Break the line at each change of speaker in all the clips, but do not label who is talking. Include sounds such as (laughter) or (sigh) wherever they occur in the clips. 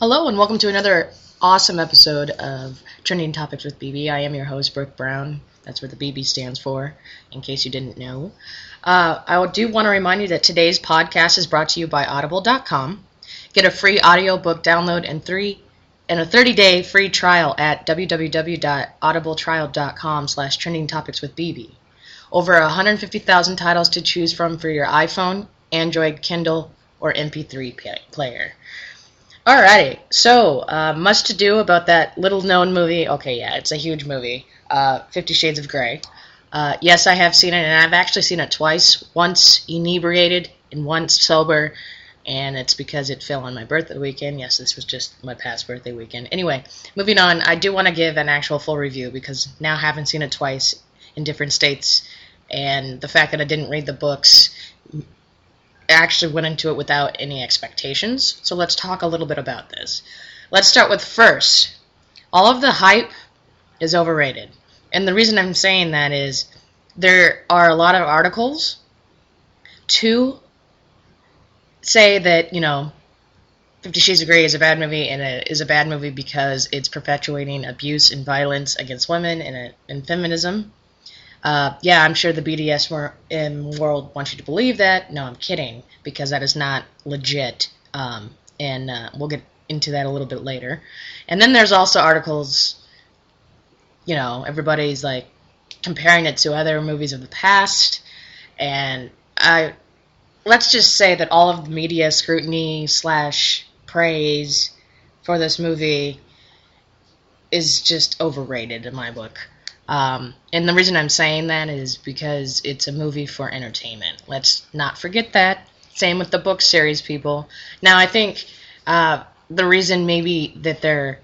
Hello, and welcome to another awesome episode of Trending Topics with BB. I am your host, Brooke Brown. That's what the BB stands for, in case you didn't know. Uh, I do want to remind you that today's podcast is brought to you by Audible.com. Get a free audiobook download and three and a 30-day free trial at www.audibletrial.com slash trending topics with BB. Over 150,000 titles to choose from for your iPhone, Android, Kindle, or MP3 player. Alrighty, so uh, much to do about that little known movie. Okay, yeah, it's a huge movie. Uh, Fifty Shades of Grey. Uh, yes, I have seen it, and I've actually seen it twice. Once inebriated and once sober, and it's because it fell on my birthday weekend. Yes, this was just my past birthday weekend. Anyway, moving on, I do want to give an actual full review because now having seen it twice in different states, and the fact that I didn't read the books actually went into it without any expectations. So let's talk a little bit about this. Let's start with first. All of the hype is overrated. And the reason I'm saying that is there are a lot of articles to say that, you know, Fifty Shades of Grey is a bad movie and it is a bad movie because it's perpetuating abuse and violence against women and, and feminism. Uh, yeah, I'm sure the BDSM world wants you to believe that. No, I'm kidding, because that is not legit. Um, and uh, we'll get into that a little bit later. And then there's also articles, you know, everybody's like comparing it to other movies of the past. And I, let's just say that all of the media scrutiny slash praise for this movie is just overrated in my book. Um, and the reason I'm saying that is because it's a movie for entertainment. Let's not forget that. Same with the book series, people. Now, I think uh, the reason maybe that there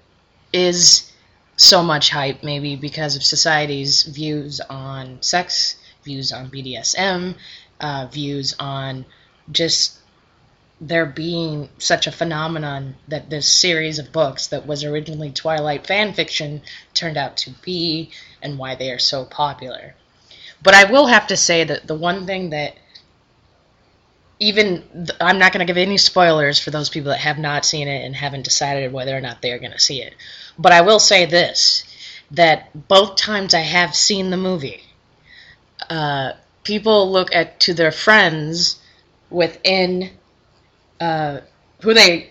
is so much hype, maybe because of society's views on sex, views on BDSM, uh, views on just there being such a phenomenon that this series of books that was originally Twilight fan fiction turned out to be and why they are so popular. But I will have to say that the one thing that even I'm not going to give any spoilers for those people that have not seen it and haven't decided whether or not they are going to see it. But I will say this that both times I have seen the movie, uh, people look at to their friends within uh, who they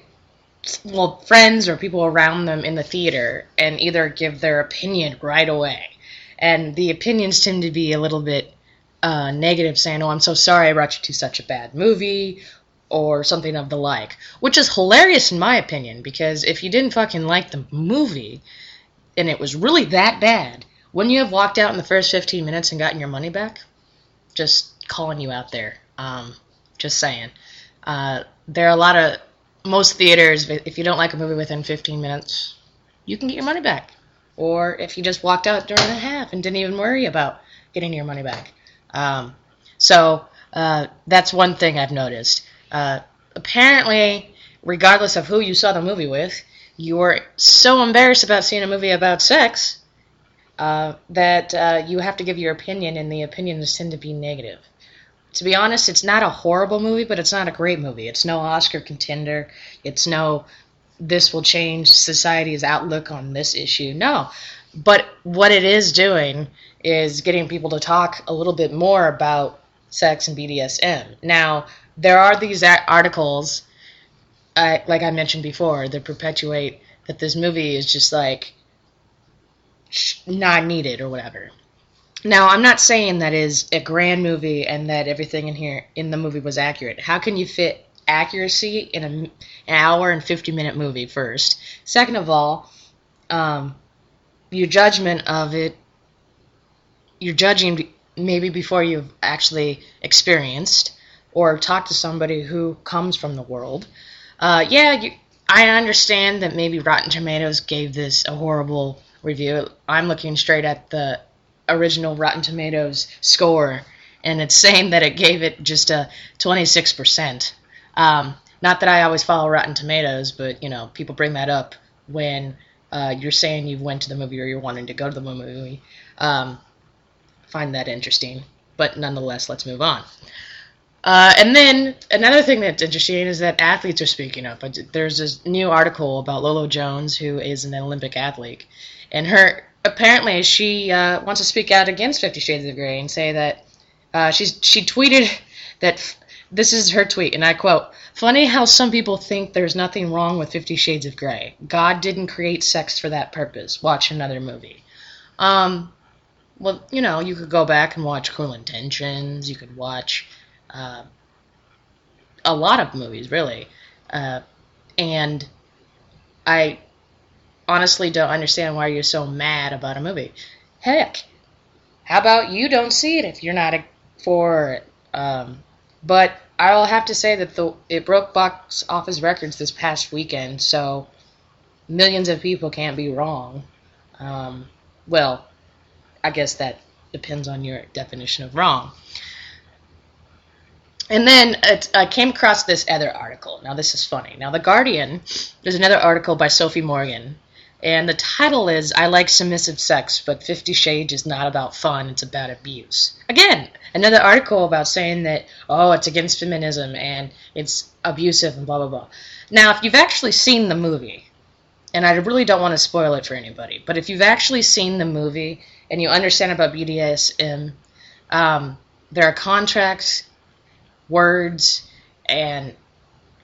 well friends or people around them in the theater and either give their opinion right away. And the opinions tend to be a little bit uh, negative saying oh i'm so sorry i brought you to such a bad movie or something of the like which is hilarious in my opinion because if you didn't fucking like the movie and it was really that bad wouldn't you have walked out in the first 15 minutes and gotten your money back? Just calling you out there. Um, just saying uh, there are a lot of most theaters. If you don't like a movie within 15 minutes, you can get your money back. Or if you just walked out during the half and didn't even worry about getting your money back. Um, so uh, that's one thing I've noticed. Uh, apparently, regardless of who you saw the movie with, you were so embarrassed about seeing a movie about sex uh, that uh, you have to give your opinion, and the opinions tend to be negative to be honest, it's not a horrible movie, but it's not a great movie. It's no Oscar contender. It's no this will change society's outlook on this issue. No. But what it is doing is getting people to talk a little bit more about sex and BDSM. Now, there are these articles, like I mentioned before, that perpetuate that this movie is just like not needed or whatever. Now, I'm not saying that is a grand movie and that everything in here in the movie was accurate. How can you fit accuracy in a, an hour and 50 minute movie first? Second of all, um, your judgment of it, you're judging maybe before you've actually experienced or talked to somebody who comes from the world. Uh, yeah, you, I understand that maybe Rotten Tomatoes gave this a horrible review. I'm looking straight at the original Rotten Tomatoes score, and it's (laughs) saying that it gave it just a 26%. Um, not that I always follow Rotten Tomatoes, but you know, people bring that up when uh, you're saying you went to the movie or you're wanting to go to the movie. Um, find that interesting, but nonetheless, let's move on. Uh, and then another thing that's interesting is that athletes are speaking up. There's this new article about Lolo Jones, who is an Olympic athlete, and her apparently she uh, wants to speak out against Fifty Shades of Grey and say that uh, she's she tweeted that this is her tweet, and I quote: "Funny how some people think there's nothing wrong with Fifty Shades of Grey. God didn't create sex for that purpose. Watch another movie." Um, well, you know, you could go back and watch Cruel Intentions. You could watch uh, a lot of movies, really. Uh, and I honestly don't understand why you're so mad about a movie. Heck, how about you don't see it if you're not a, for it? Um, but I'll have to say that the it broke box office records this past weekend, so millions of people can't be wrong. Um, well, I guess that depends on your definition of wrong. And then it, I came across this other article. Now, this is funny. Now, The Guardian, there's another article by Sophie Morgan, and the title is I Like Submissive Sex, but Fifty Shades is not about fun, it's about abuse. Again, another article about saying that, oh, it's against feminism and it's abusive and blah, blah, blah. Now, if you've actually seen the movie, and I really don't want to spoil it for anybody, but if you've actually seen the movie and you understand about BDSM, um, there are contracts words and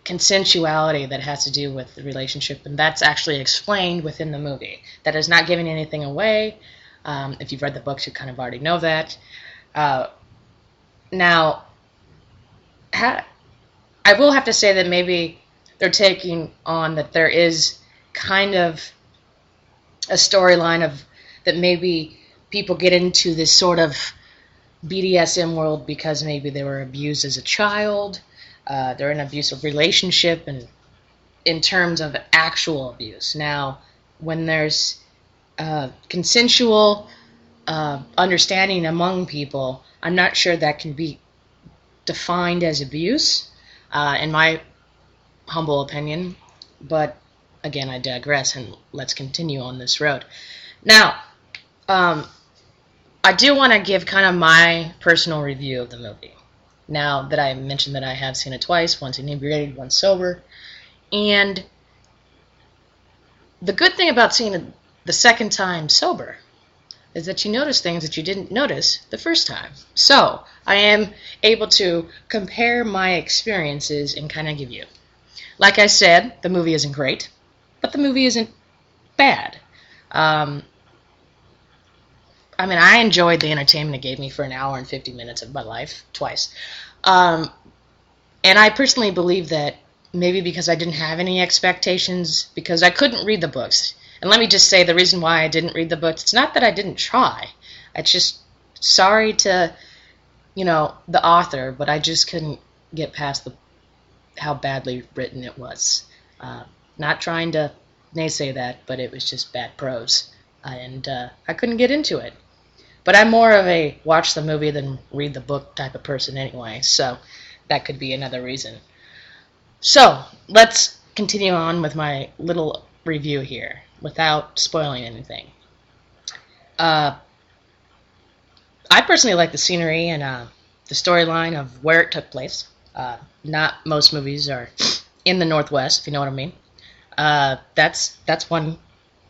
consensuality that has to do with the relationship, and that's actually explained within the movie. That is not giving anything away. Um, if you've read the books, you kind of already know that. Uh, now, ha- I will have to say that maybe they're taking on that there is kind of a storyline of that maybe people get into this sort of BDSM world because maybe they were abused as a child, uh, they're in an abusive relationship, and in terms of actual abuse. Now, when there's uh, consensual uh, understanding among people, I'm not sure that can be defined as abuse, uh, in my humble opinion. But again, I digress, and let's continue on this road. Now, um, I do want to give kind of my personal review of the movie. Now that I mentioned that I have seen it twice, once inebriated, once sober, and the good thing about seeing it the second time sober is that you notice things that you didn't notice the first time. So I am able to compare my experiences and kind of give you. Like I said, the movie isn't great, but the movie isn't bad. Um, I mean, I enjoyed the entertainment it gave me for an hour and 50 minutes of my life, twice. Um, and I personally believe that maybe because I didn't have any expectations, because I couldn't read the books. And let me just say the reason why I didn't read the books, it's not that I didn't try. It's just sorry to, you know, the author, but I just couldn't get past the how badly written it was. Uh, not trying to naysay that, but it was just bad prose. And uh, I couldn't get into it. But I'm more of a watch the movie than read the book type of person anyway, so that could be another reason. So, let's continue on with my little review here without spoiling anything. Uh, I personally like the scenery and uh, the storyline of where it took place. Uh, not most movies are in the Northwest, if you know what I mean. Uh, that's that's one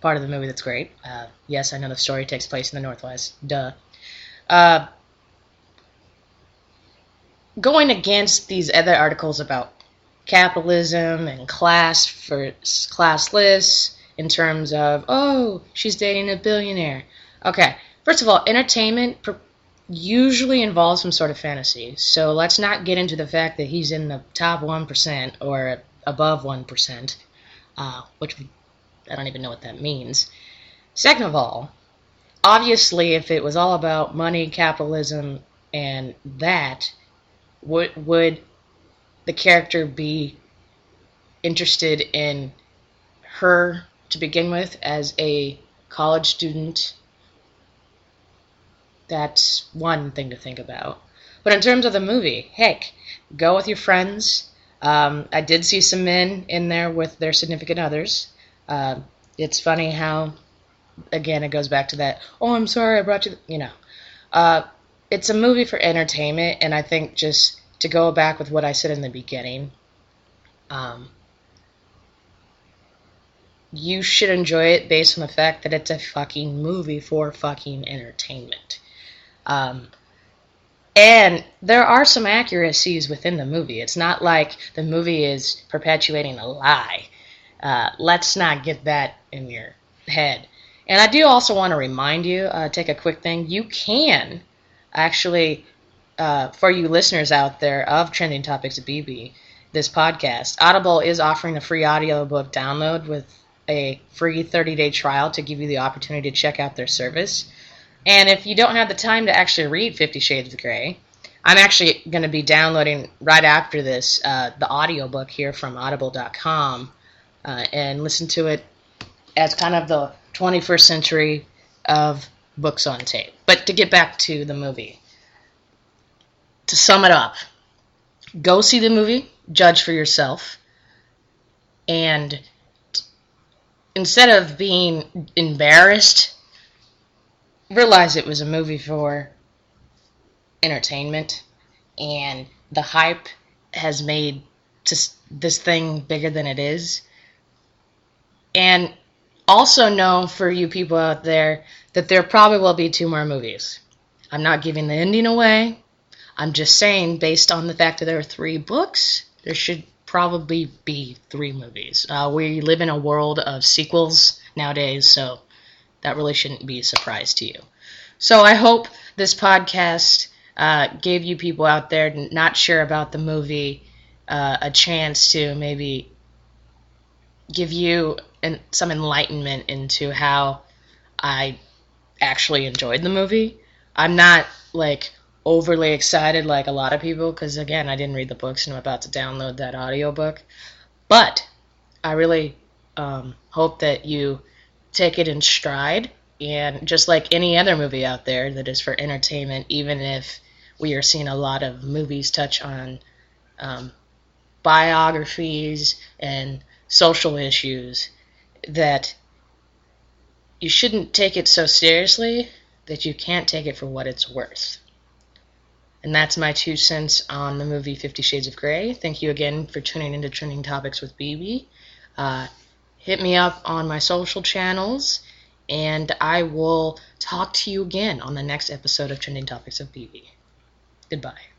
part of the movie that's great. Uh, yes, I know the story takes place in the Northwest. Duh. Uh, going against these other articles about capitalism and class for classless in terms of oh she's dating a billionaire. Okay, first of all, entertainment usually involves some sort of fantasy. So let's not get into the fact that he's in the top one percent or above one percent, uh, which I don't even know what that means. Second of all, obviously, if it was all about money, capitalism, and that, would would the character be interested in her to begin with as a college student? That's one thing to think about. But in terms of the movie, heck, go with your friends. Um, I did see some men in there with their significant others. Uh, it's funny how, again, it goes back to that. Oh, I'm sorry, I brought you. You know, uh, it's a movie for entertainment, and I think just to go back with what I said in the beginning, um, you should enjoy it based on the fact that it's a fucking movie for fucking entertainment. Um, and there are some accuracies within the movie. It's not like the movie is perpetuating a lie. Uh, let's not get that in your head. And I do also want to remind you, uh, take a quick thing, you can actually, uh, for you listeners out there of Trending Topics BB, this podcast, Audible is offering a free audiobook download with a free 30 day trial to give you the opportunity to check out their service. And if you don't have the time to actually read Fifty Shades of Grey, I'm actually going to be downloading right after this uh, the audiobook here from audible.com uh, and listen to it as kind of the 21st century of books on tape. But to get back to the movie, to sum it up, go see the movie, judge for yourself, and instead of being embarrassed, realize it was a movie for entertainment, and the hype has made this thing bigger than it is. And also know for you people out there that there probably will be two more movies. I'm not giving the ending away. I'm just saying, based on the fact that there are three books, there should probably be three movies. Uh, we live in a world of sequels nowadays, so that really shouldn't be a surprise to you. So I hope this podcast uh, gave you people out there not sure about the movie uh, a chance to maybe give you an, some enlightenment into how I actually enjoyed the movie. I'm not like overly excited like a lot of people because again, I didn't read the books and I'm about to download that audiobook. But I really um, hope that you take it in stride and just like any other movie out there that is for entertainment, even if we are seeing a lot of movies touch on um, biographies and social issues that you shouldn't take it so seriously that you can't take it for what it's worth. And that's my two cents on the movie Fifty Shades of Grey. Thank you again for tuning into Trending Topics with BB. Uh, hit me up on my social channels, and I will talk to you again on the next episode of Trending Topics of BB. Goodbye.